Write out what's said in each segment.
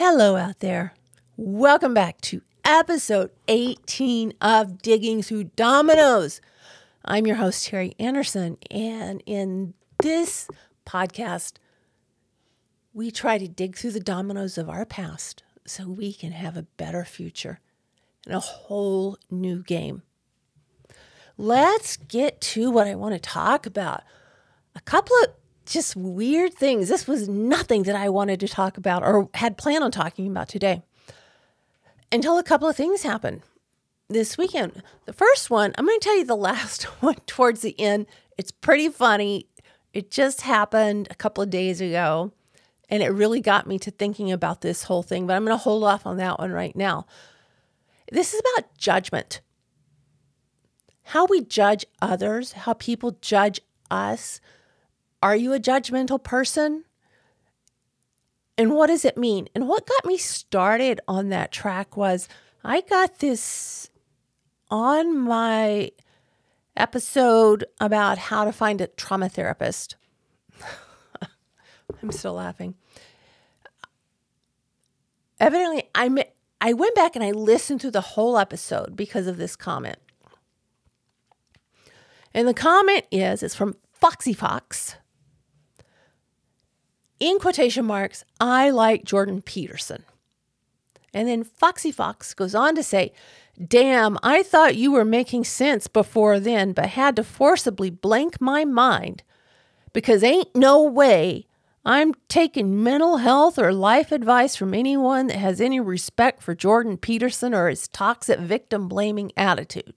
Hello out there. Welcome back to episode 18 of Digging Through Dominoes. I'm your host, Terry Anderson, and in this podcast, we try to dig through the dominoes of our past so we can have a better future and a whole new game. Let's get to what I want to talk about. A couple of just weird things. This was nothing that I wanted to talk about or had planned on talking about today until a couple of things happened this weekend. The first one, I'm going to tell you the last one towards the end. It's pretty funny. It just happened a couple of days ago, and it really got me to thinking about this whole thing, but I'm going to hold off on that one right now. This is about judgment. How we judge others, how people judge us. Are you a judgmental person? And what does it mean? And what got me started on that track was I got this on my episode about how to find a trauma therapist. I'm still laughing. Evidently, I I went back and I listened to the whole episode because of this comment. And the comment is it's from Foxy Fox in quotation marks, I like Jordan Peterson. And then Foxy Fox goes on to say, Damn, I thought you were making sense before then, but had to forcibly blank my mind because ain't no way I'm taking mental health or life advice from anyone that has any respect for Jordan Peterson or his toxic victim blaming attitude.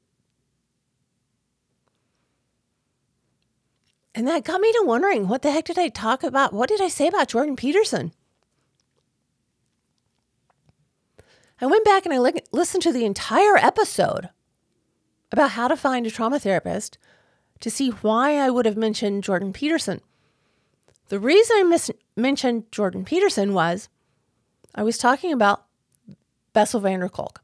And that got me to wondering what the heck did I talk about? What did I say about Jordan Peterson? I went back and I li- listened to the entire episode about how to find a trauma therapist to see why I would have mentioned Jordan Peterson. The reason I mis- mentioned Jordan Peterson was I was talking about Bessel van der Kolk.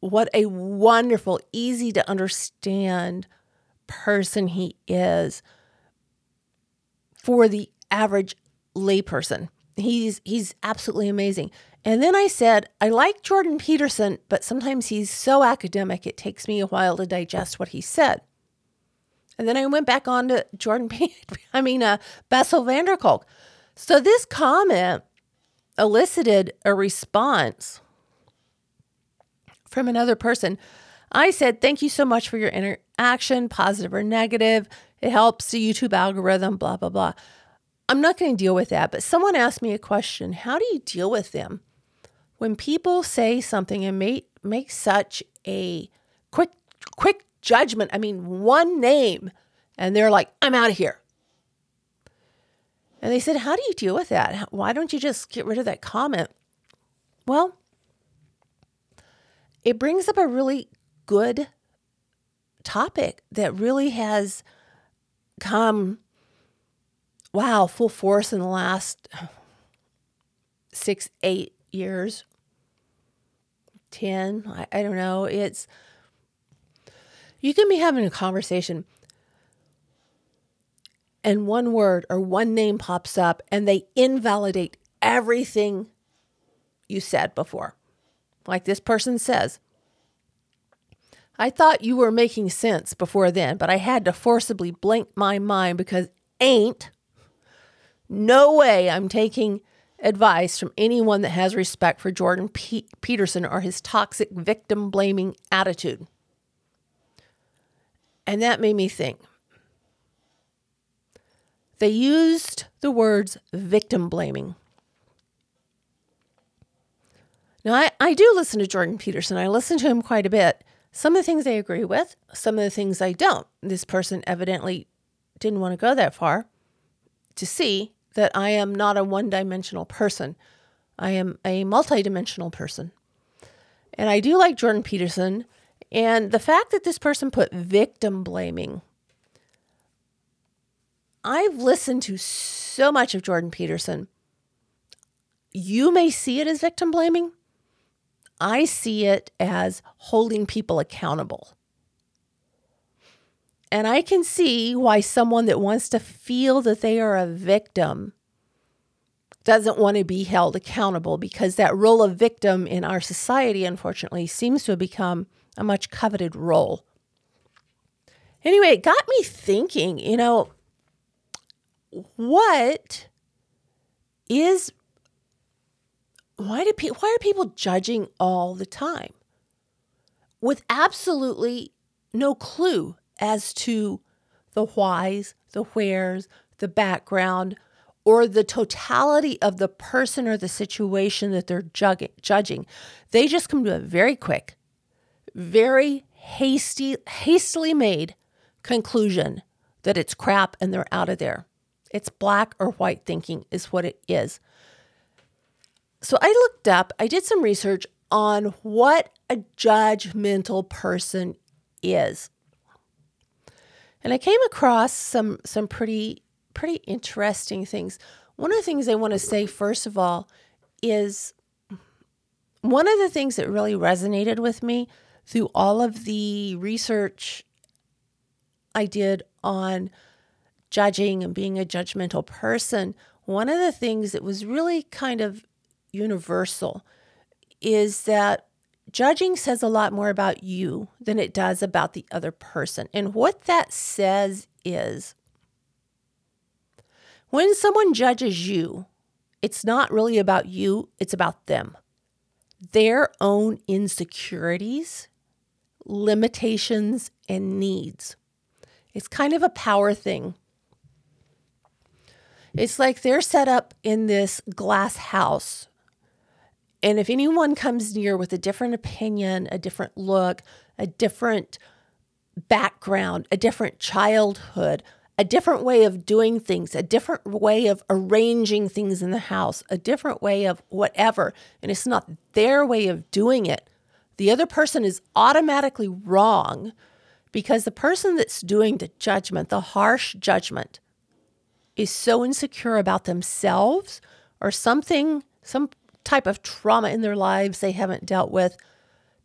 What a wonderful, easy to understand person he is for the average layperson. He's he's absolutely amazing. And then I said, I like Jordan Peterson, but sometimes he's so academic it takes me a while to digest what he said. And then I went back on to Jordan P- I mean uh, Bessel van der Kolk. So this comment elicited a response from another person. I said, Thank you so much for your interaction, positive or negative. It helps the YouTube algorithm, blah, blah, blah. I'm not going to deal with that, but someone asked me a question How do you deal with them? When people say something and make, make such a quick, quick judgment, I mean, one name, and they're like, I'm out of here. And they said, How do you deal with that? Why don't you just get rid of that comment? Well, it brings up a really good topic that really has come, wow, full force in the last six, eight years, 10, I, I don't know. It's, you can be having a conversation and one word or one name pops up and they invalidate everything you said before. Like this person says, I thought you were making sense before then, but I had to forcibly blink my mind because ain't no way I'm taking advice from anyone that has respect for Jordan P- Peterson or his toxic victim blaming attitude. And that made me think. They used the words victim blaming. Now, I, I do listen to Jordan Peterson. I listen to him quite a bit. Some of the things I agree with, some of the things I don't. This person evidently didn't want to go that far to see that I am not a one dimensional person. I am a multidimensional person. And I do like Jordan Peterson. And the fact that this person put victim blaming, I've listened to so much of Jordan Peterson. You may see it as victim blaming, I see it as holding people accountable. And I can see why someone that wants to feel that they are a victim doesn't want to be held accountable because that role of victim in our society, unfortunately, seems to have become a much coveted role. Anyway, it got me thinking, you know, what is why do people why are people judging all the time with absolutely no clue as to the whys, the wheres, the background, or the totality of the person or the situation that they're judging. They just come to a very quick, very hasty, hastily made conclusion that it's crap and they're out of there. It's black or white thinking, is what it is. So I looked up, I did some research on what a judgmental person is. And I came across some some pretty pretty interesting things. One of the things I want to say first of all is one of the things that really resonated with me through all of the research I did on judging and being a judgmental person, one of the things that was really kind of universal is that judging says a lot more about you than it does about the other person. And what that says is when someone judges you, it's not really about you, it's about them. Their own insecurities, limitations, and needs. It's kind of a power thing. It's like they're set up in this glass house. And if anyone comes near with a different opinion, a different look, a different background, a different childhood, a different way of doing things, a different way of arranging things in the house, a different way of whatever, and it's not their way of doing it, the other person is automatically wrong because the person that's doing the judgment, the harsh judgment, is so insecure about themselves or something, some type of trauma in their lives they haven't dealt with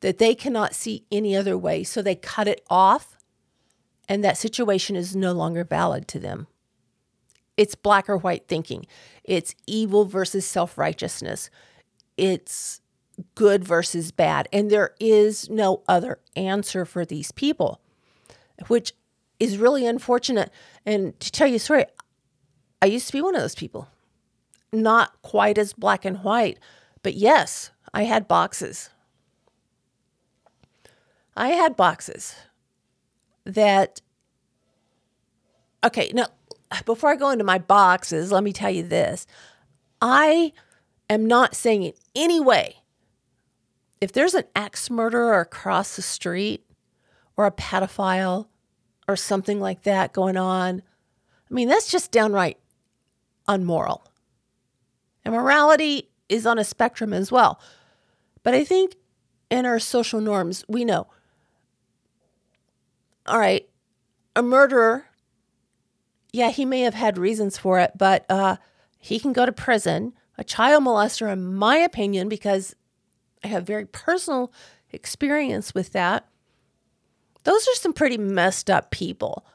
that they cannot see any other way. So they cut it off, and that situation is no longer valid to them. It's black or white thinking, it's evil versus self righteousness, it's good versus bad. And there is no other answer for these people which is really unfortunate. And to tell you a story, I used to be one of those people. Not quite as black and white, but yes, I had boxes. I had boxes that, okay, now before I go into my boxes, let me tell you this. I am not saying in any way if there's an axe murderer across the street or a pedophile or something like that going on. I mean, that's just downright unmoral. And morality is on a spectrum as well. But I think in our social norms, we know all right, a murderer, yeah, he may have had reasons for it, but uh, he can go to prison. A child molester, in my opinion, because I have very personal experience with that, those are some pretty messed up people.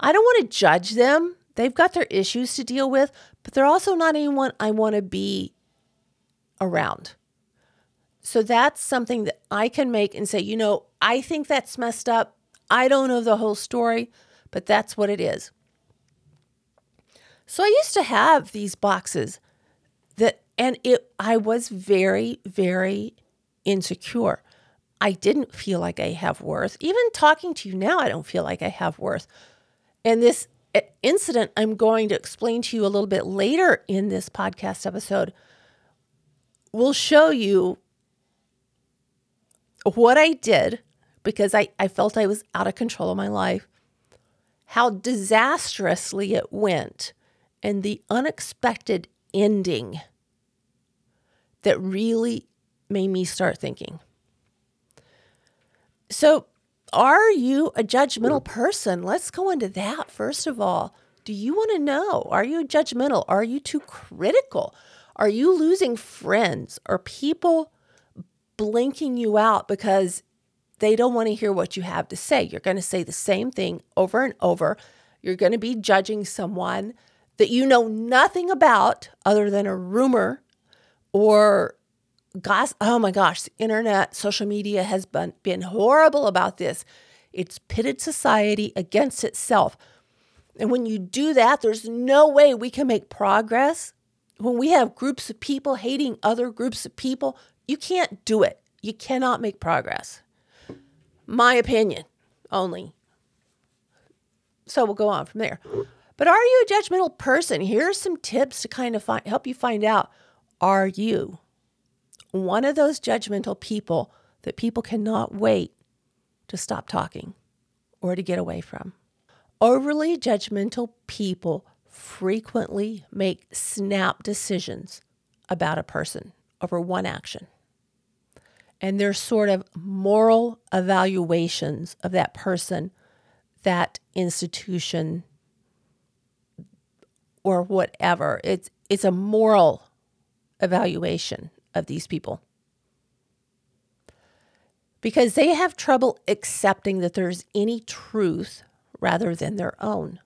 I don't want to judge them. They've got their issues to deal with, but they're also not anyone I want to be around. So that's something that I can make and say, you know, I think that's messed up. I don't know the whole story, but that's what it is. So I used to have these boxes that and it I was very very insecure. I didn't feel like I have worth. Even talking to you now, I don't feel like I have worth. And this incident I'm going to explain to you a little bit later in this podcast episode will show you what I did because I, I felt I was out of control of my life, how disastrously it went, and the unexpected ending that really made me start thinking. So, are you a judgmental person? Let's go into that first of all. Do you want to know? Are you judgmental? Are you too critical? Are you losing friends? Are people blinking you out because they don't want to hear what you have to say? You're going to say the same thing over and over. You're going to be judging someone that you know nothing about other than a rumor or gossip. Oh my gosh, the internet, social media has been, been horrible about this. It's pitted society against itself. And when you do that, there's no way we can make progress. When we have groups of people hating other groups of people, you can't do it. You cannot make progress. My opinion only. So we'll go on from there. But are you a judgmental person? Here are some tips to kind of find, help you find out are you one of those judgmental people that people cannot wait to stop talking or to get away from? Overly judgmental people frequently make snap decisions about a person over one action. And they're sort of moral evaluations of that person, that institution, or whatever. It's it's a moral evaluation of these people. Because they have trouble accepting that there's any truth rather than their own.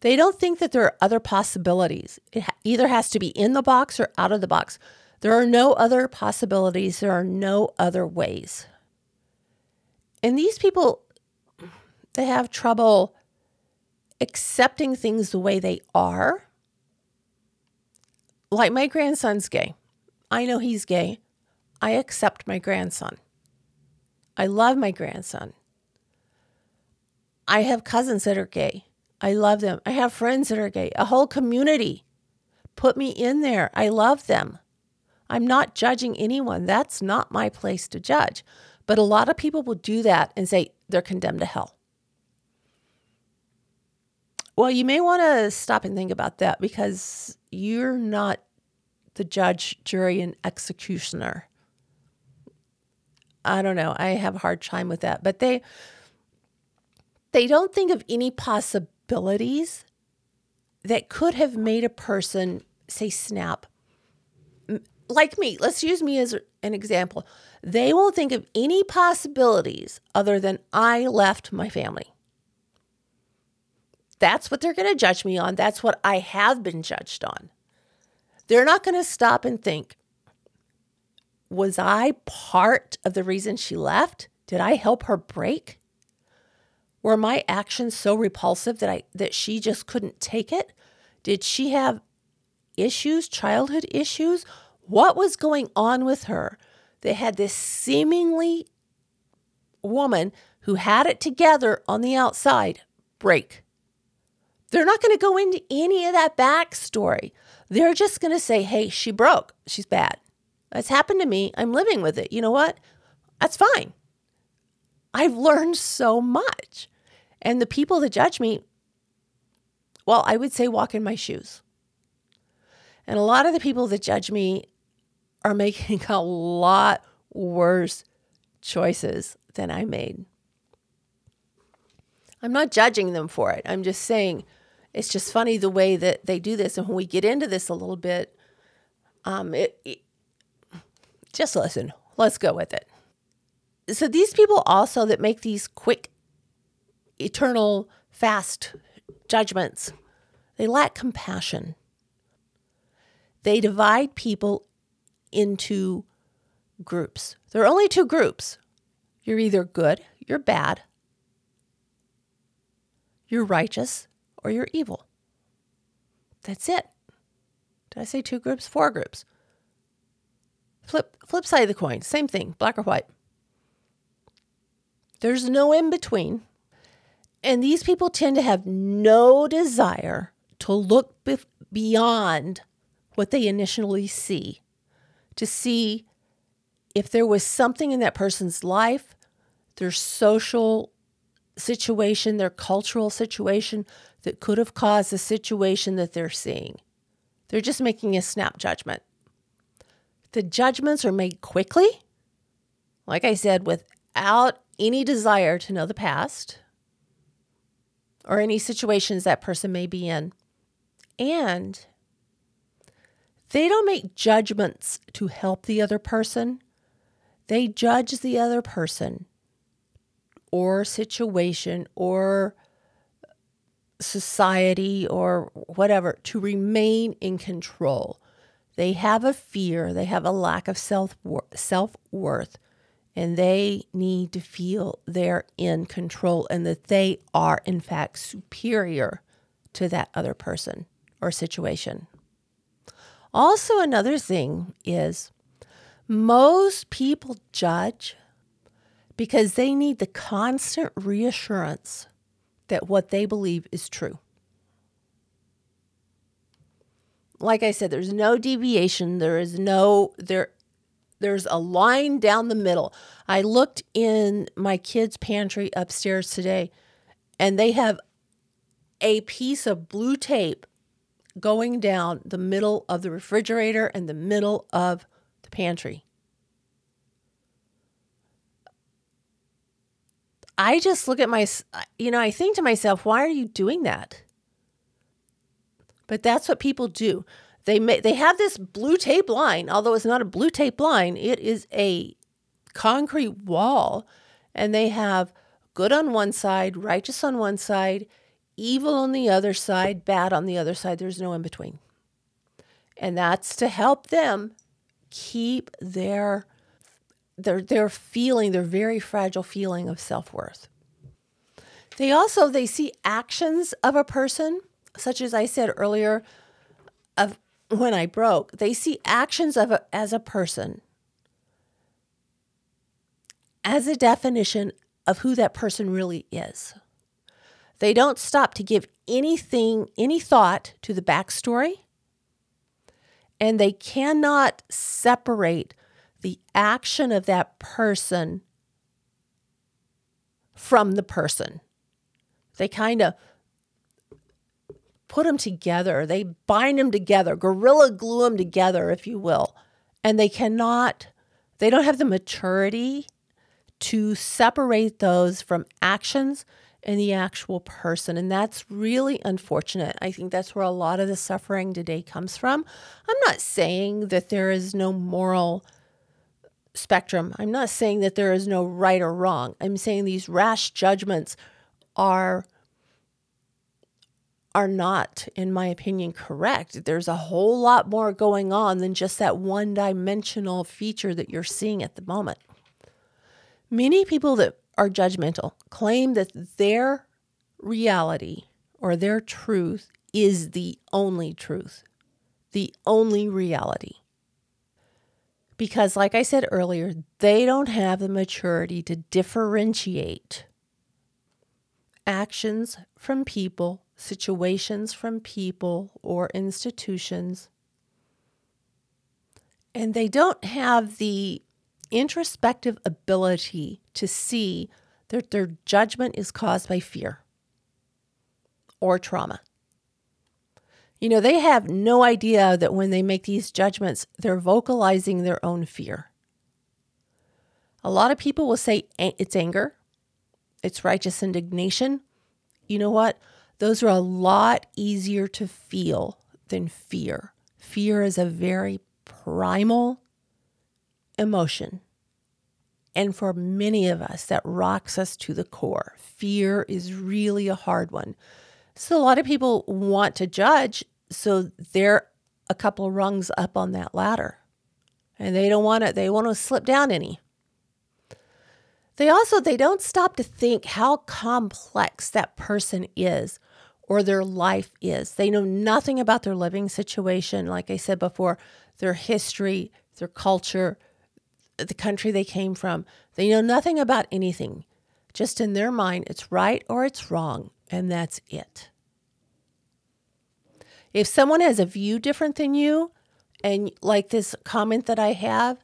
They don't think that there are other possibilities. It either has to be in the box or out of the box. There are no other possibilities, there are no other ways. And these people, they have trouble accepting things the way they are. Like my grandson's gay. I know he's gay. I accept my grandson. I love my grandson. I have cousins that are gay. I love them. I have friends that are gay. A whole community put me in there. I love them. I'm not judging anyone. That's not my place to judge. But a lot of people will do that and say they're condemned to hell. Well, you may want to stop and think about that because you're not the judge, jury, and executioner. I don't know. I have a hard time with that. But they they don't think of any possibilities that could have made a person say snap. Like me, let's use me as an example. They won't think of any possibilities other than I left my family. That's what they're going to judge me on. That's what I have been judged on. They're not going to stop and think, was I part of the reason she left? Did I help her break? Were my actions so repulsive that I that she just couldn't take it? Did she have issues, childhood issues? What was going on with her? They had this seemingly woman who had it together on the outside break. They're not going to go into any of that backstory. They're just going to say, hey, she broke. She's bad. That's happened to me. I'm living with it. You know what? That's fine. I've learned so much. And the people that judge me, well, I would say walk in my shoes. And a lot of the people that judge me are making a lot worse choices than I made. I'm not judging them for it. I'm just saying it's just funny the way that they do this. And when we get into this a little bit, um, it, it just listen. Let's go with it. So these people also that make these quick, eternal, fast judgments, they lack compassion. They divide people into groups. There are only two groups. You're either good, you're bad, you're righteous, or you're evil. That's it. Did I say two groups? Four groups. Flip flip side of the coin, same thing, black or white. There's no in between. And these people tend to have no desire to look beyond what they initially see, to see if there was something in that person's life, their social situation, their cultural situation that could have caused the situation that they're seeing. They're just making a snap judgment. The judgments are made quickly, like I said, without any desire to know the past or any situations that person may be in. And they don't make judgments to help the other person, they judge the other person or situation or society or whatever to remain in control. They have a fear, they have a lack of self self worth, and they need to feel they're in control and that they are, in fact, superior to that other person or situation. Also, another thing is most people judge because they need the constant reassurance that what they believe is true. Like I said, there's no deviation. There is no there there's a line down the middle. I looked in my kids' pantry upstairs today, and they have a piece of blue tape going down the middle of the refrigerator and the middle of the pantry. I just look at my, you know, I think to myself, why are you doing that? But that's what people do. They may, they have this blue tape line, although it's not a blue tape line, it is a concrete wall, and they have good on one side, righteous on one side, evil on the other side, bad on the other side. There's no in between. And that's to help them keep their their their feeling, their very fragile feeling of self-worth. They also they see actions of a person such as I said earlier, of when I broke, they see actions of a, as a person as a definition of who that person really is. They don't stop to give anything, any thought to the backstory, and they cannot separate the action of that person from the person. They kind of put them together. They bind them together, gorilla glue them together, if you will. And they cannot, they don't have the maturity to separate those from actions and the actual person. And that's really unfortunate. I think that's where a lot of the suffering today comes from. I'm not saying that there is no moral spectrum. I'm not saying that there is no right or wrong. I'm saying these rash judgments are are not, in my opinion, correct. There's a whole lot more going on than just that one dimensional feature that you're seeing at the moment. Many people that are judgmental claim that their reality or their truth is the only truth, the only reality. Because, like I said earlier, they don't have the maturity to differentiate actions from people situations from people or institutions. And they don't have the introspective ability to see that their judgment is caused by fear or trauma. You know, they have no idea that when they make these judgments, they're vocalizing their own fear. A lot of people will say it's anger, it's righteous indignation. You know what? Those are a lot easier to feel than fear. Fear is a very primal emotion. And for many of us, that rocks us to the core. Fear is really a hard one. So, a lot of people want to judge, so they're a couple rungs up on that ladder. And they don't want to, they want to slip down any. They also they don't stop to think how complex that person is or their life is. They know nothing about their living situation, like I said before, their history, their culture, the country they came from. They know nothing about anything. Just in their mind, it's right or it's wrong, and that's it. If someone has a view different than you, and like this comment that I have,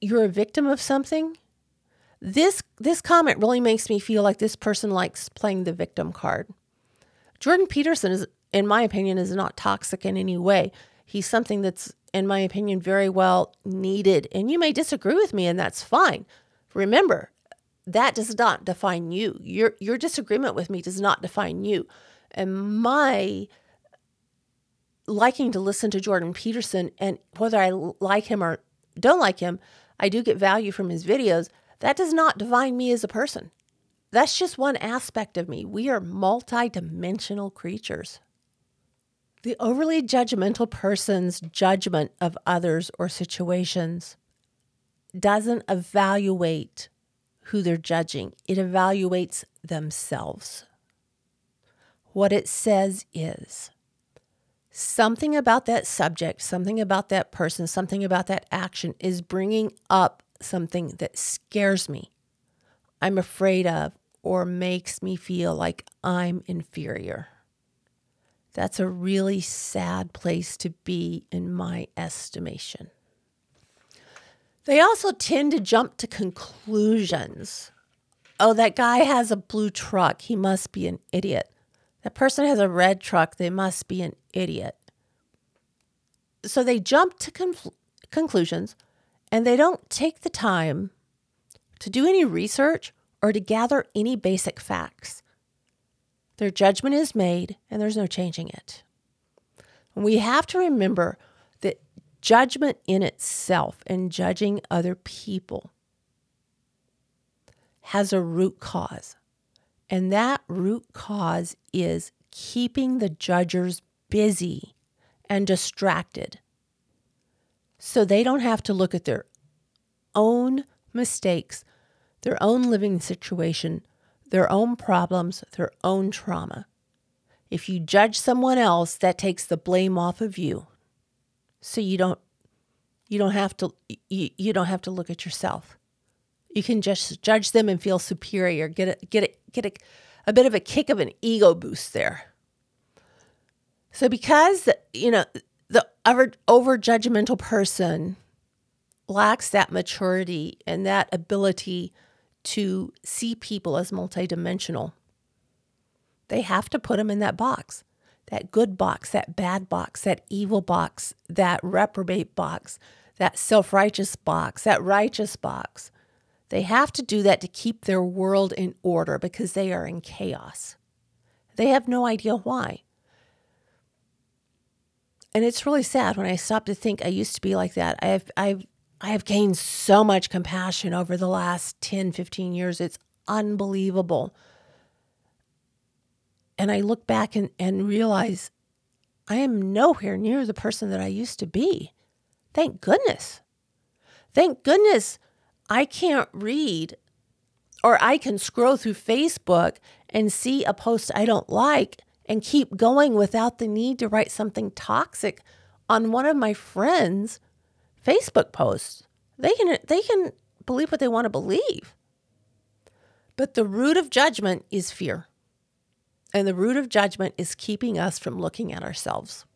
you're a victim of something, this this comment really makes me feel like this person likes playing the victim card. Jordan Peterson is in my opinion is not toxic in any way. He's something that's in my opinion very well needed and you may disagree with me and that's fine. Remember, that does not define you. Your your disagreement with me does not define you. And my liking to listen to Jordan Peterson and whether I like him or don't like him, I do get value from his videos that does not define me as a person. that's just one aspect of me. We are multidimensional creatures. The overly judgmental person's judgment of others or situations doesn't evaluate who they're judging, it evaluates themselves. What it says is something about that subject, something about that person, something about that action is bringing up something that scares me, I'm afraid of, or makes me feel like I'm inferior. That's a really sad place to be, in my estimation. They also tend to jump to conclusions. Oh, that guy has a blue truck. He must be an idiot. That person has a red truck. They must be an idiot. So they jump to conf- conclusions and they don't take the time to do any research or to gather any basic facts. Their judgment is made and there's no changing it. And we have to remember judgment in itself and judging other people has a root cause. And that root cause is keeping the judgers busy and distracted so they don't have to look at their own mistakes, their own living situation, their own problems, their own trauma. If you judge someone else, that takes the blame off of you so you don't you don't have to you, you don't have to look at yourself. You can just judge them and feel superior. Get a get a get a, a bit of a kick of an ego boost there. So because you know the over, over judgmental person lacks that maturity and that ability to see people as multidimensional they have to put them in that box that good box, that bad box, that evil box, that reprobate box, that self righteous box, that righteous box. They have to do that to keep their world in order because they are in chaos. They have no idea why. And it's really sad when I stop to think I used to be like that. I have I've I have gained so much compassion over the last 10, 15 years. It's unbelievable and I look back and, and realize I am nowhere near the person that I used to be. Thank goodness. Thank goodness I can't read or I can scroll through Facebook and see a post I don't like and keep going without the need to write something toxic on one of my friends' Facebook posts. They can they can believe what they want to believe. But the root of judgment is fear. And the root of judgment is keeping us from looking at ourselves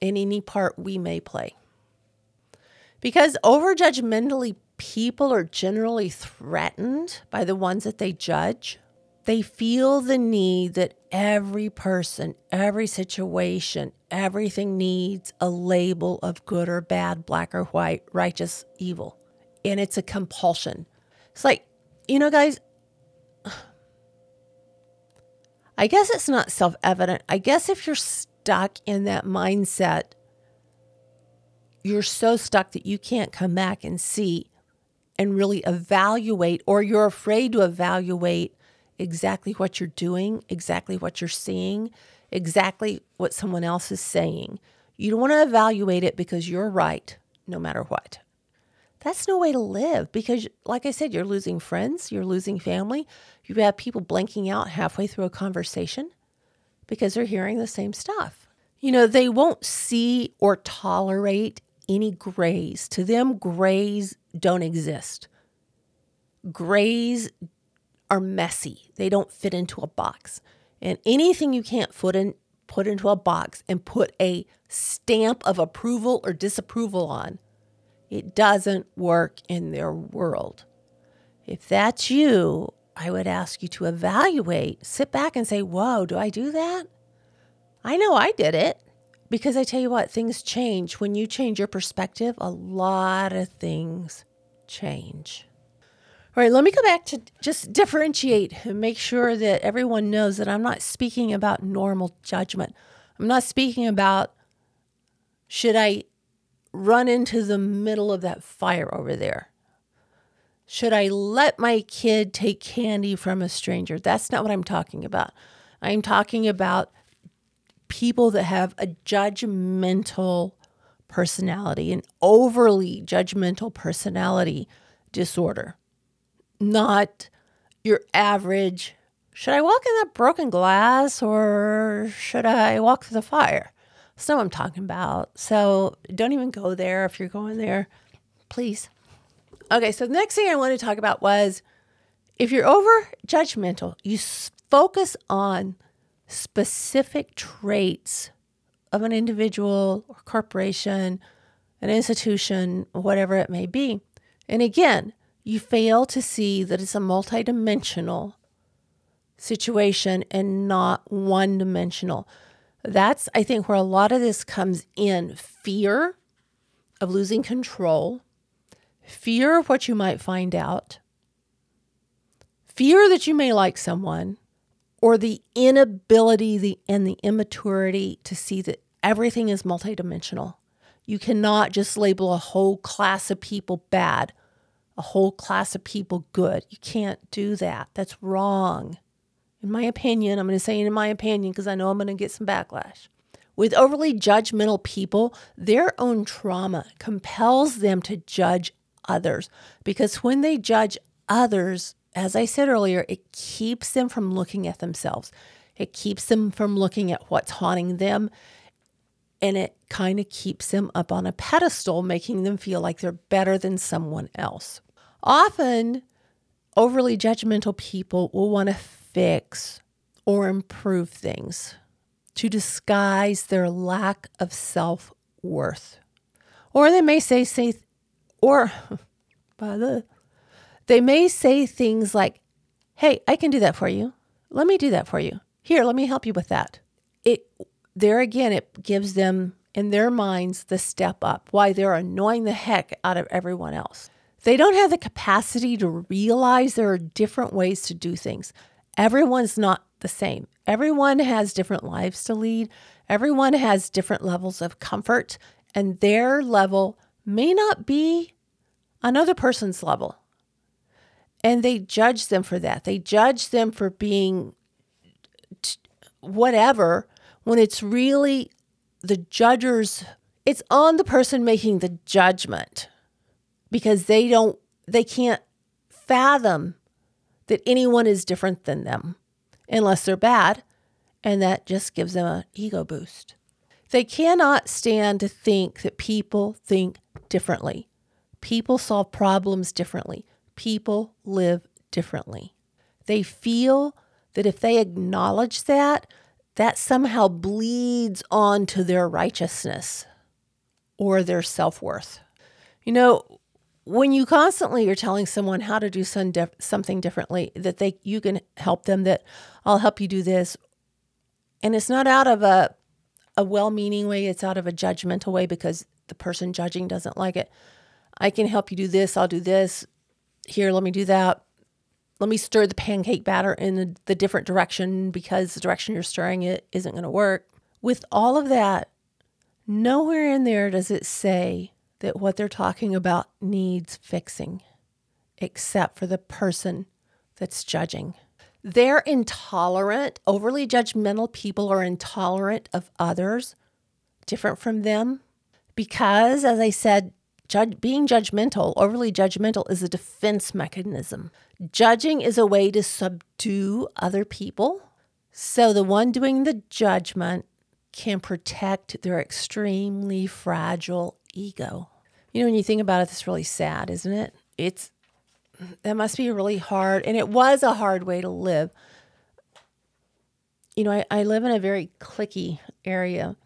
in any part we may play. Because overjudgmentally, people are generally threatened by the ones that they judge. They feel the need that every person, every situation, everything needs a label of good or bad, black or white, righteous, evil. And it's a compulsion. It's like, you know, guys, I guess it's not self evident. I guess if you're stuck in that mindset, you're so stuck that you can't come back and see and really evaluate, or you're afraid to evaluate exactly what you're doing, exactly what you're seeing, exactly what someone else is saying. You don't want to evaluate it because you're right no matter what. That's no way to live because, like I said, you're losing friends, you're losing family. You have people blanking out halfway through a conversation because they're hearing the same stuff. You know, they won't see or tolerate any grays. To them, grays don't exist. Grays are messy, they don't fit into a box. And anything you can't put in, put into a box and put a stamp of approval or disapproval on it doesn't work in their world. If that's you, I would ask you to evaluate, sit back and say, Whoa, do I do that? I know I did it. Because I tell you what, things change. When you change your perspective, a lot of things change. All right, let me go back to just differentiate and make sure that everyone knows that I'm not speaking about normal judgment. I'm not speaking about should I run into the middle of that fire over there. Should I let my kid take candy from a stranger? That's not what I'm talking about. I'm talking about people that have a judgmental personality, an overly judgmental personality disorder, not your average. Should I walk in that broken glass or should I walk through the fire? That's not what I'm talking about. So don't even go there if you're going there, please. Okay, so the next thing I want to talk about was if you're over judgmental, you focus on specific traits of an individual or corporation, an institution, whatever it may be. And again, you fail to see that it's a multidimensional situation and not one dimensional. That's, I think, where a lot of this comes in fear of losing control, fear of what you might find out, fear that you may like someone, or the inability the, and the immaturity to see that everything is multidimensional. You cannot just label a whole class of people bad, a whole class of people good. You can't do that. That's wrong. In my opinion, I'm going to say in my opinion because I know I'm going to get some backlash. With overly judgmental people, their own trauma compels them to judge others because when they judge others, as I said earlier, it keeps them from looking at themselves. It keeps them from looking at what's haunting them. And it kind of keeps them up on a pedestal, making them feel like they're better than someone else. Often, overly judgmental people will want to fix or improve things to disguise their lack of self worth. Or they may say, say, or they may say things like, Hey, I can do that for you. Let me do that for you. Here, let me help you with that. It there again, it gives them in their minds the step up, why they're annoying the heck out of everyone else. They don't have the capacity to realize there are different ways to do things. Everyone's not the same. Everyone has different lives to lead. Everyone has different levels of comfort, and their level may not be another person's level. And they judge them for that. They judge them for being t- whatever when it's really the judger's, it's on the person making the judgment because they don't, they can't fathom that anyone is different than them unless they're bad. And that just gives them an ego boost. They cannot stand to think that people think differently. People solve problems differently people live differently. They feel that if they acknowledge that, that somehow bleeds onto their righteousness or their self worth. You know, when you constantly are telling someone how to do some dif- something differently, that they you can help them, that I'll help you do this, and it's not out of a a well-meaning way; it's out of a judgmental way because the person judging doesn't like it. I can help you do this. I'll do this here, let me do that. Let me stir the pancake batter in the, the different direction because the direction you're stirring it isn't going to work. With all of that, nowhere in there does it say that what they're talking about needs fixing, except for the person that's judging. They're intolerant, overly judgmental people are intolerant of others different from them because, as I said, Judge, being judgmental, overly judgmental, is a defense mechanism. Judging is a way to subdue other people. So the one doing the judgment can protect their extremely fragile ego. You know, when you think about it, it's really sad, isn't it? It's that must be really hard, and it was a hard way to live. You know, I, I live in a very clicky area.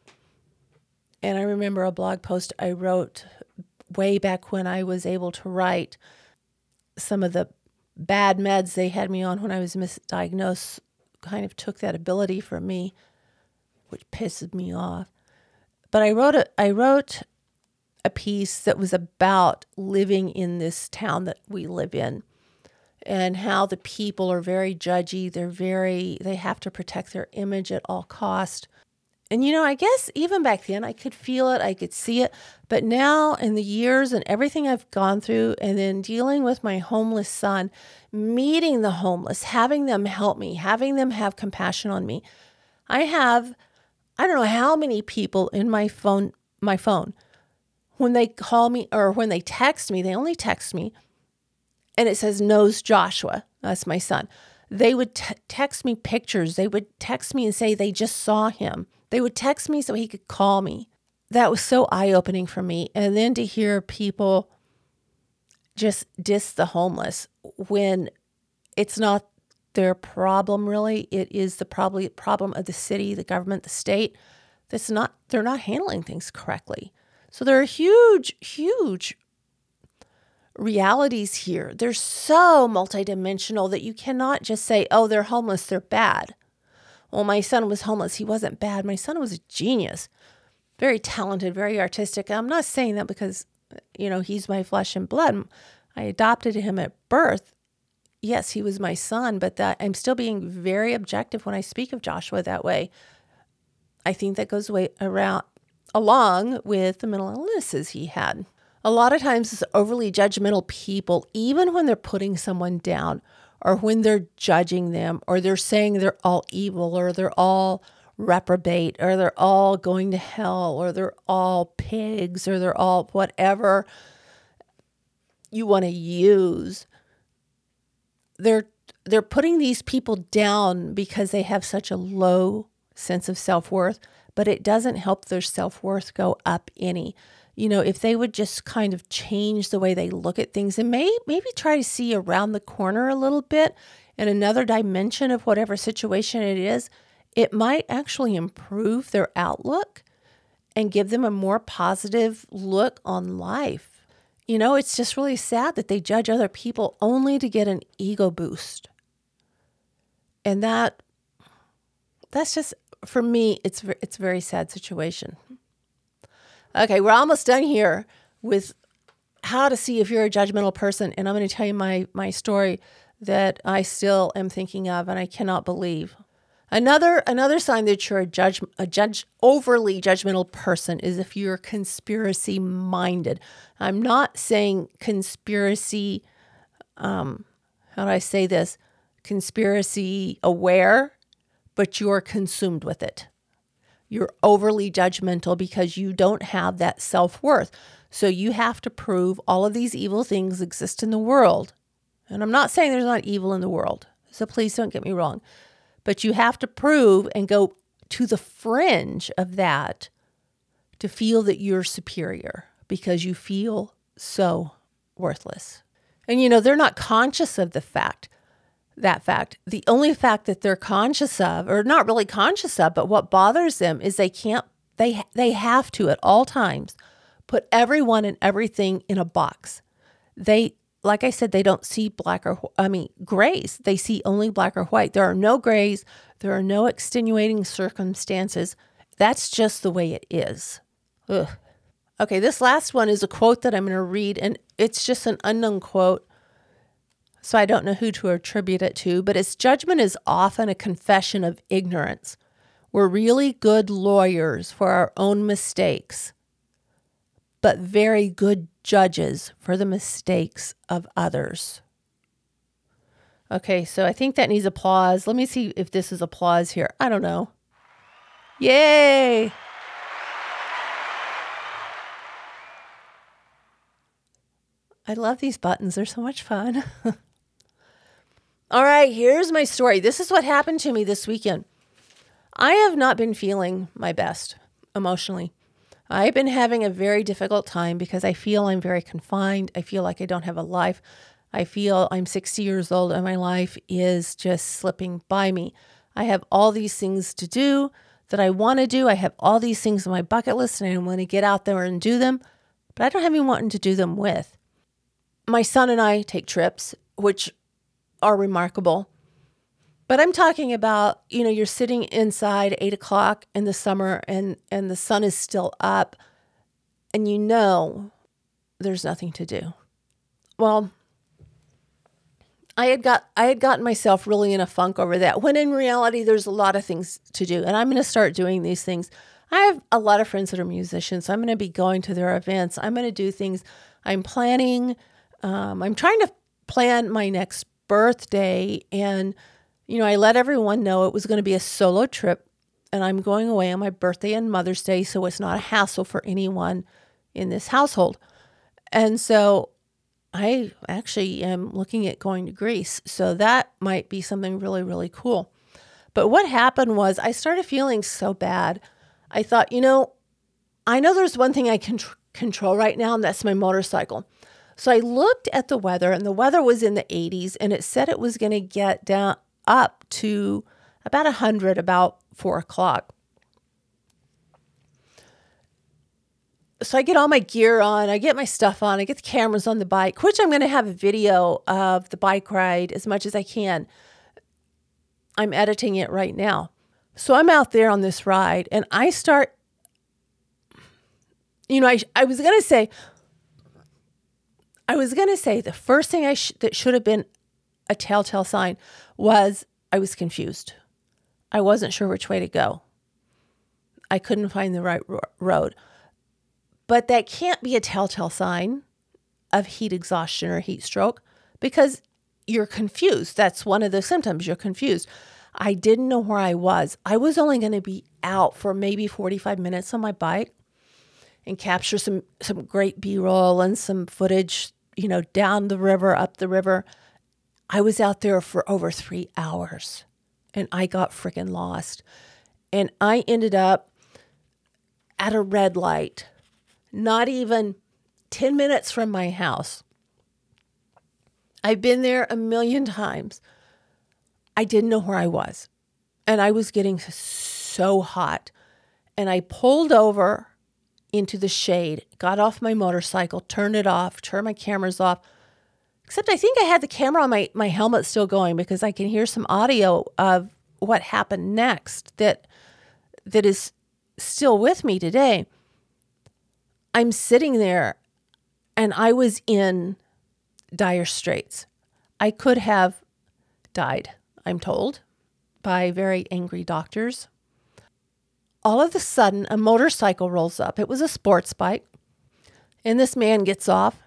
And I remember a blog post I wrote way back when I was able to write some of the bad meds they had me on when I was misdiagnosed kind of took that ability from me, which pisses me off. But I wrote a I wrote a piece that was about living in this town that we live in and how the people are very judgy, they're very they have to protect their image at all cost. And you know, I guess even back then I could feel it, I could see it. But now, in the years and everything I've gone through, and then dealing with my homeless son, meeting the homeless, having them help me, having them have compassion on me, I have, I don't know how many people in my phone, my phone, when they call me or when they text me, they only text me, and it says knows Joshua. That's my son. They would t- text me pictures. They would text me and say they just saw him they would text me so he could call me. That was so eye opening for me. And then to hear people just diss the homeless when it's not their problem really it is the probably problem of the city the government the state that's not they're not handling things correctly so there are huge huge realities here they're so multidimensional that you cannot just say oh they're homeless they're bad well, my son was homeless. He wasn't bad. My son was a genius, very talented, very artistic. I'm not saying that because, you know, he's my flesh and blood. I adopted him at birth. Yes, he was my son, but that I'm still being very objective when I speak of Joshua that way. I think that goes way around along with the mental illnesses he had. A lot of times, it's overly judgmental people, even when they're putting someone down, or when they're judging them or they're saying they're all evil or they're all reprobate or they're all going to hell or they're all pigs or they're all whatever you want to use they're they're putting these people down because they have such a low sense of self-worth but it doesn't help their self-worth go up any you know, if they would just kind of change the way they look at things and may, maybe try to see around the corner a little bit in another dimension of whatever situation it is, it might actually improve their outlook and give them a more positive look on life. You know, it's just really sad that they judge other people only to get an ego boost. And that that's just for me it's it's a very sad situation. Okay, we're almost done here with how to see if you're a judgmental person. And I'm going to tell you my, my story that I still am thinking of and I cannot believe. Another another sign that you're a judge a judge overly judgmental person is if you're conspiracy minded. I'm not saying conspiracy um how do I say this? Conspiracy aware, but you're consumed with it. You're overly judgmental because you don't have that self worth. So you have to prove all of these evil things exist in the world. And I'm not saying there's not evil in the world. So please don't get me wrong. But you have to prove and go to the fringe of that to feel that you're superior because you feel so worthless. And you know, they're not conscious of the fact that fact. The only fact that they're conscious of, or not really conscious of, but what bothers them is they can't, they, they have to at all times put everyone and everything in a box. They, like I said, they don't see black or, I mean, grays. They see only black or white. There are no grays. There are no extenuating circumstances. That's just the way it is. Ugh. Okay, this last one is a quote that I'm going to read, and it's just an unknown quote so I don't know who to attribute it to, but its judgment is often a confession of ignorance. We're really good lawyers for our own mistakes, but very good judges for the mistakes of others. Okay, so I think that needs applause. Let me see if this is applause here. I don't know. Yay! I love these buttons, they're so much fun. All right, here's my story. This is what happened to me this weekend. I have not been feeling my best emotionally. I've been having a very difficult time because I feel I'm very confined. I feel like I don't have a life. I feel I'm 60 years old and my life is just slipping by me. I have all these things to do that I want to do. I have all these things on my bucket list and I want to get out there and do them, but I don't have anyone to do them with. My son and I take trips, which are remarkable. But I'm talking about, you know, you're sitting inside eight o'clock in the summer and, and the sun is still up and you know there's nothing to do. Well, I had got I had gotten myself really in a funk over that. When in reality, there's a lot of things to do, and I'm going to start doing these things. I have a lot of friends that are musicians, so I'm going to be going to their events. I'm going to do things. I'm planning. Um, I'm trying to plan my next birthday, and you know, I let everyone know it was going to be a solo trip, and I'm going away on my birthday and Mother's Day, so it's not a hassle for anyone in this household. And so I actually am looking at going to Greece. So that might be something really, really cool. But what happened was I started feeling so bad. I thought, you know, I know there's one thing I can tr- control right now, and that's my motorcycle. So I looked at the weather, and the weather was in the 80s, and it said it was going to get down up to about 100 about four o'clock. so I get all my gear on, I get my stuff on, I get the cameras on the bike, which I'm going to have a video of the bike ride as much as I can. I'm editing it right now. So I'm out there on this ride and I start, you know, I, I was going to say, I was going to say the first thing I sh- that should have been a telltale sign was I was confused. I wasn't sure which way to go. I couldn't find the right ro- road. But that can't be a telltale sign of heat exhaustion or heat stroke because you're confused. That's one of the symptoms. You're confused. I didn't know where I was. I was only going to be out for maybe 45 minutes on my bike and capture some some great B-roll and some footage, you know, down the river, up the river. I was out there for over 3 hours and I got freaking lost. And I ended up at a red light not even 10 minutes from my house. I've been there a million times. I didn't know where I was. And I was getting so hot. And I pulled over into the shade, got off my motorcycle, turned it off, turned my cameras off. Except I think I had the camera on my, my helmet still going because I can hear some audio of what happened next that that is still with me today. I'm sitting there and I was in dire straits. I could have died, I'm told, by very angry doctors. All of a sudden, a motorcycle rolls up. It was a sports bike. And this man gets off.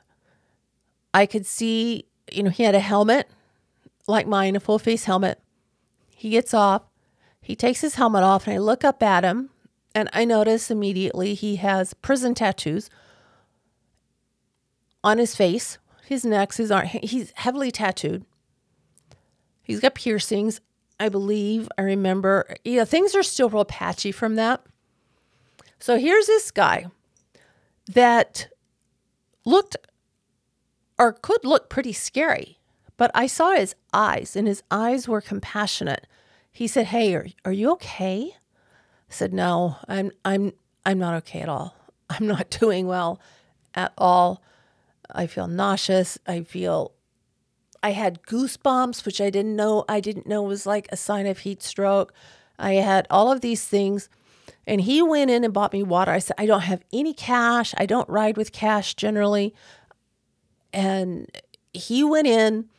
I could see, you know, he had a helmet like mine, a full face helmet. He gets off. He takes his helmet off, and I look up at him and I notice immediately he has prison tattoos on his face, his neck, his arm. He's heavily tattooed. He's got piercings. I believe, I remember. Yeah, things are still real patchy from that. So here's this guy that looked or could look pretty scary, but I saw his eyes and his eyes were compassionate. He said, Hey, are, are you okay? I said, "No, I'm I'm I'm not okay at all. I'm not doing well at all. I feel nauseous. I feel I had goosebumps, which I didn't know I didn't know was like a sign of heat stroke. I had all of these things." And he went in and bought me water. I said, I don't have any cash. I don't ride with cash generally. And he went in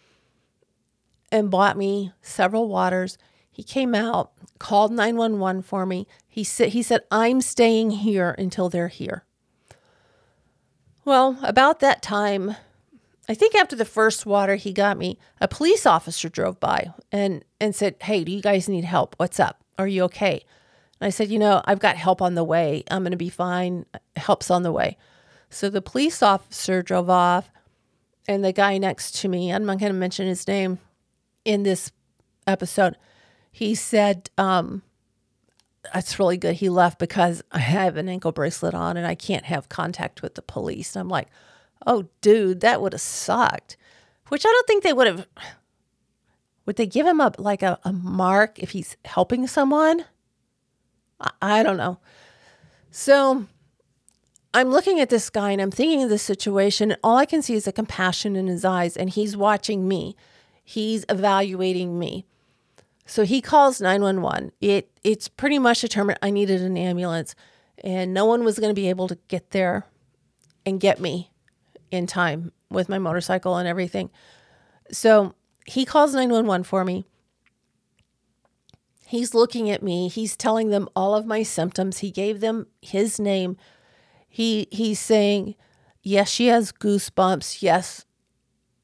and bought me several waters. He came out, called 911 for me. He said he said I'm staying here until they're here. Well, about that time, I think after the first water he got me, a police officer drove by and and said, "Hey, do you guys need help? What's up? Are you okay?" And I said, "You know, I've got help on the way. I'm going to be fine. Help's on the way." So the police officer drove off, and the guy next to me, I'm not going to mention his name in this episode, he said, um, that's really good. He left because I have an ankle bracelet on and I can't have contact with the police. And I'm like, oh, dude, that would have sucked. Which I don't think they would have. Would they give him a like a, a mark if he's helping someone? I, I don't know. So I'm looking at this guy and I'm thinking of this situation, and all I can see is a compassion in his eyes, and he's watching me. He's evaluating me. So he calls 911. It it's pretty much determined I needed an ambulance and no one was going to be able to get there and get me in time with my motorcycle and everything. So he calls 911 for me. He's looking at me. He's telling them all of my symptoms. He gave them his name. He he's saying, "Yes, she has goosebumps. Yes,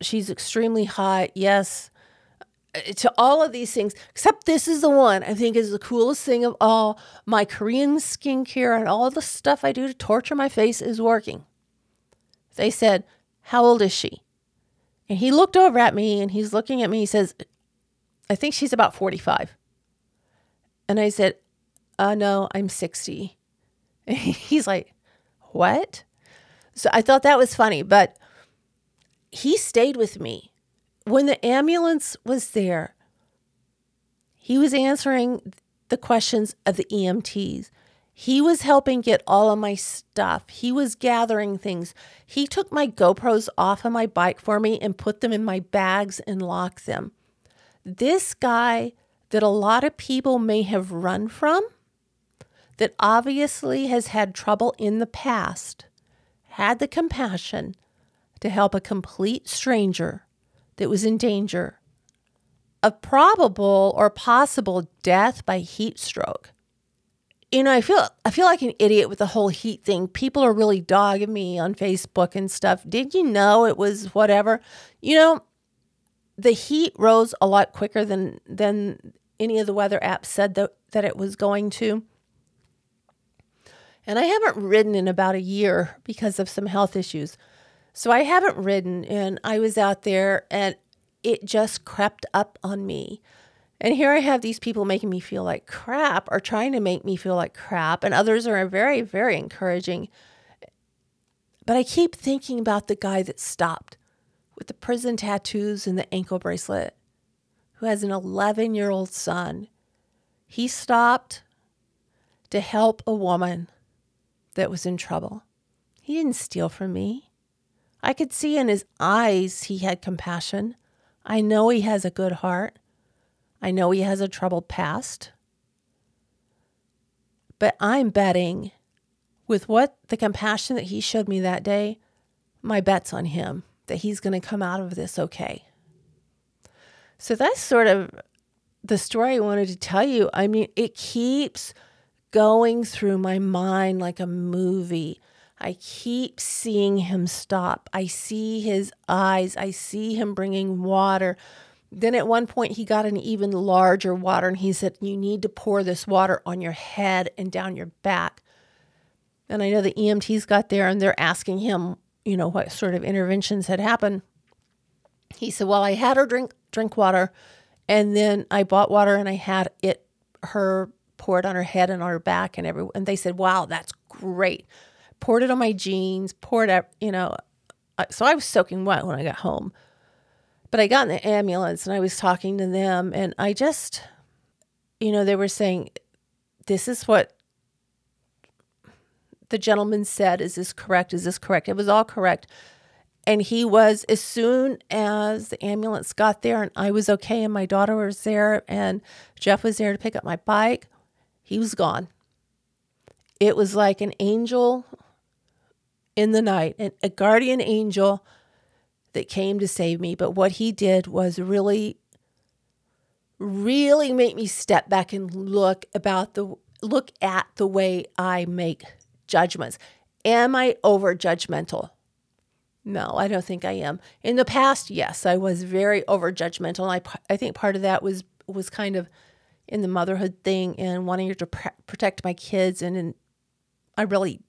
she's extremely hot. Yes, uh, to all of these things, except this is the one I think is the coolest thing of all. My Korean skincare and all the stuff I do to torture my face is working. They said, How old is she? And he looked over at me and he's looking at me. He says, I think she's about 45. And I said, uh, No, I'm 60. And he's like, What? So I thought that was funny, but he stayed with me when the ambulance was there, he was answering the questions of the EMTs. He was helping get all of my stuff. He was gathering things. He took my GoPros off of my bike for me and put them in my bags and locked them. This guy that a lot of people may have run from, that obviously has had trouble in the past, had the compassion to help a complete stranger that was in danger of probable or possible death by heat stroke. You know, I feel I feel like an idiot with the whole heat thing. People are really dogging me on Facebook and stuff. Did you know it was whatever? You know, the heat rose a lot quicker than than any of the weather apps said that, that it was going to. And I haven't ridden in about a year because of some health issues. So I haven't ridden and I was out there and it just crept up on me. And here I have these people making me feel like crap or trying to make me feel like crap. And others are very, very encouraging. But I keep thinking about the guy that stopped with the prison tattoos and the ankle bracelet, who has an 11 year old son. He stopped to help a woman that was in trouble. He didn't steal from me. I could see in his eyes he had compassion. I know he has a good heart. I know he has a troubled past. But I'm betting with what the compassion that he showed me that day, my bet's on him that he's going to come out of this okay. So that's sort of the story I wanted to tell you. I mean, it keeps going through my mind like a movie. I keep seeing him stop. I see his eyes. I see him bringing water. Then at one point, he got an even larger water and he said, You need to pour this water on your head and down your back. And I know the EMTs got there and they're asking him, you know, what sort of interventions had happened. He said, Well, I had her drink drink water and then I bought water and I had it her pour it on her head and on her back and every and they said, Wow, that's great poured it on my jeans, poured it, you know. Uh, so I was soaking wet when I got home. But I got in the ambulance and I was talking to them, and I just, you know, they were saying, This is what the gentleman said. Is this correct? Is this correct? It was all correct. And he was, as soon as the ambulance got there and I was okay and my daughter was there and Jeff was there to pick up my bike, he was gone. It was like an angel in the night, and a guardian angel that came to save me. But what he did was really, really make me step back and look about the look at the way I make judgments. Am I over judgmental? No, I don't think I am. In the past, yes, I was very over judgmental. I I think part of that was was kind of in the motherhood thing and wanting to protect my kids and, and I really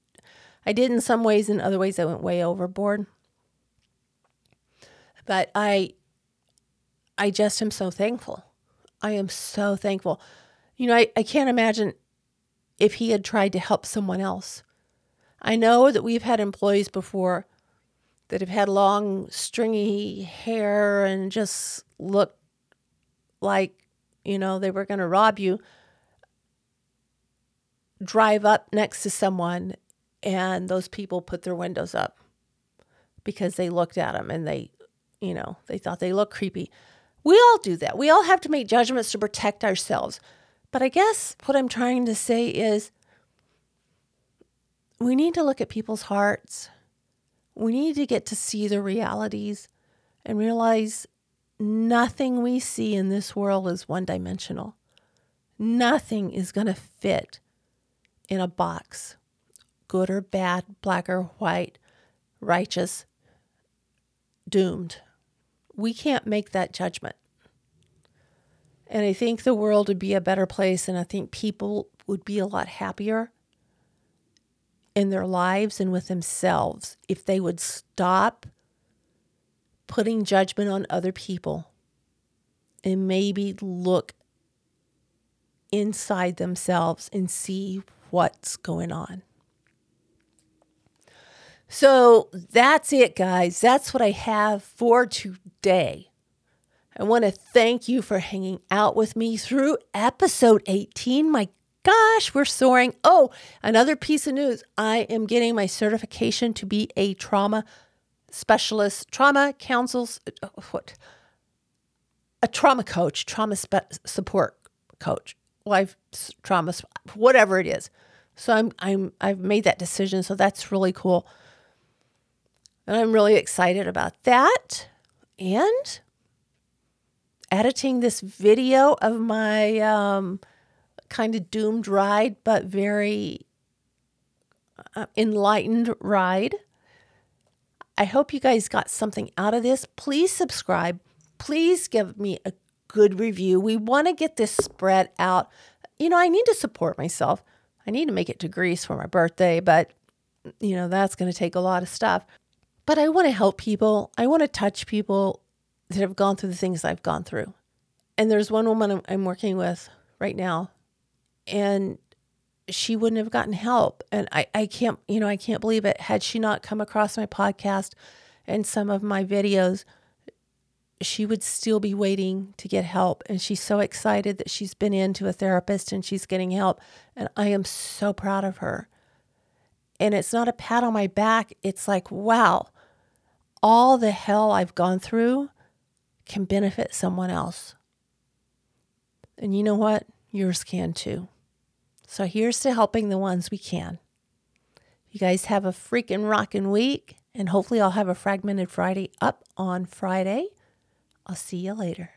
I did in some ways, in other ways, I went way overboard. But I, I just am so thankful. I am so thankful. You know, I, I can't imagine if he had tried to help someone else. I know that we've had employees before that have had long, stringy hair and just look like, you know, they were going to rob you. Drive up next to someone and those people put their windows up because they looked at them and they, you know, they thought they looked creepy. We all do that. We all have to make judgments to protect ourselves. But I guess what I'm trying to say is we need to look at people's hearts. We need to get to see the realities and realize nothing we see in this world is one dimensional. Nothing is going to fit in a box, good or bad, black or white, righteous, doomed. We can't make that judgment. And I think the world would be a better place, and I think people would be a lot happier in their lives and with themselves if they would stop putting judgment on other people and maybe look inside themselves and see what's going on. So that's it, guys. That's what I have for today. I want to thank you for hanging out with me through episode 18. My gosh, we're soaring. Oh, another piece of news I am getting my certification to be a trauma specialist, trauma counsels, uh, what? A trauma coach, trauma spe- support coach, life trauma, whatever it is. So I'm I'm I've made that decision. So that's really cool. And I'm really excited about that. And editing this video of my um, kind of doomed ride, but very uh, enlightened ride. I hope you guys got something out of this. Please subscribe. Please give me a good review. We want to get this spread out. You know, I need to support myself. I need to make it to Greece for my birthday, but you know, that's going to take a lot of stuff. But I want to help people. I want to touch people that have gone through the things I've gone through. And there's one woman I'm working with right now and she wouldn't have gotten help. And I, I can't, you know, I can't believe it. Had she not come across my podcast and some of my videos, she would still be waiting to get help. And she's so excited that she's been into a therapist and she's getting help. And I am so proud of her. And it's not a pat on my back. It's like, wow, all the hell I've gone through can benefit someone else. And you know what? Yours can too. So here's to helping the ones we can. You guys have a freaking rockin' week, and hopefully, I'll have a fragmented Friday up on Friday. I'll see you later.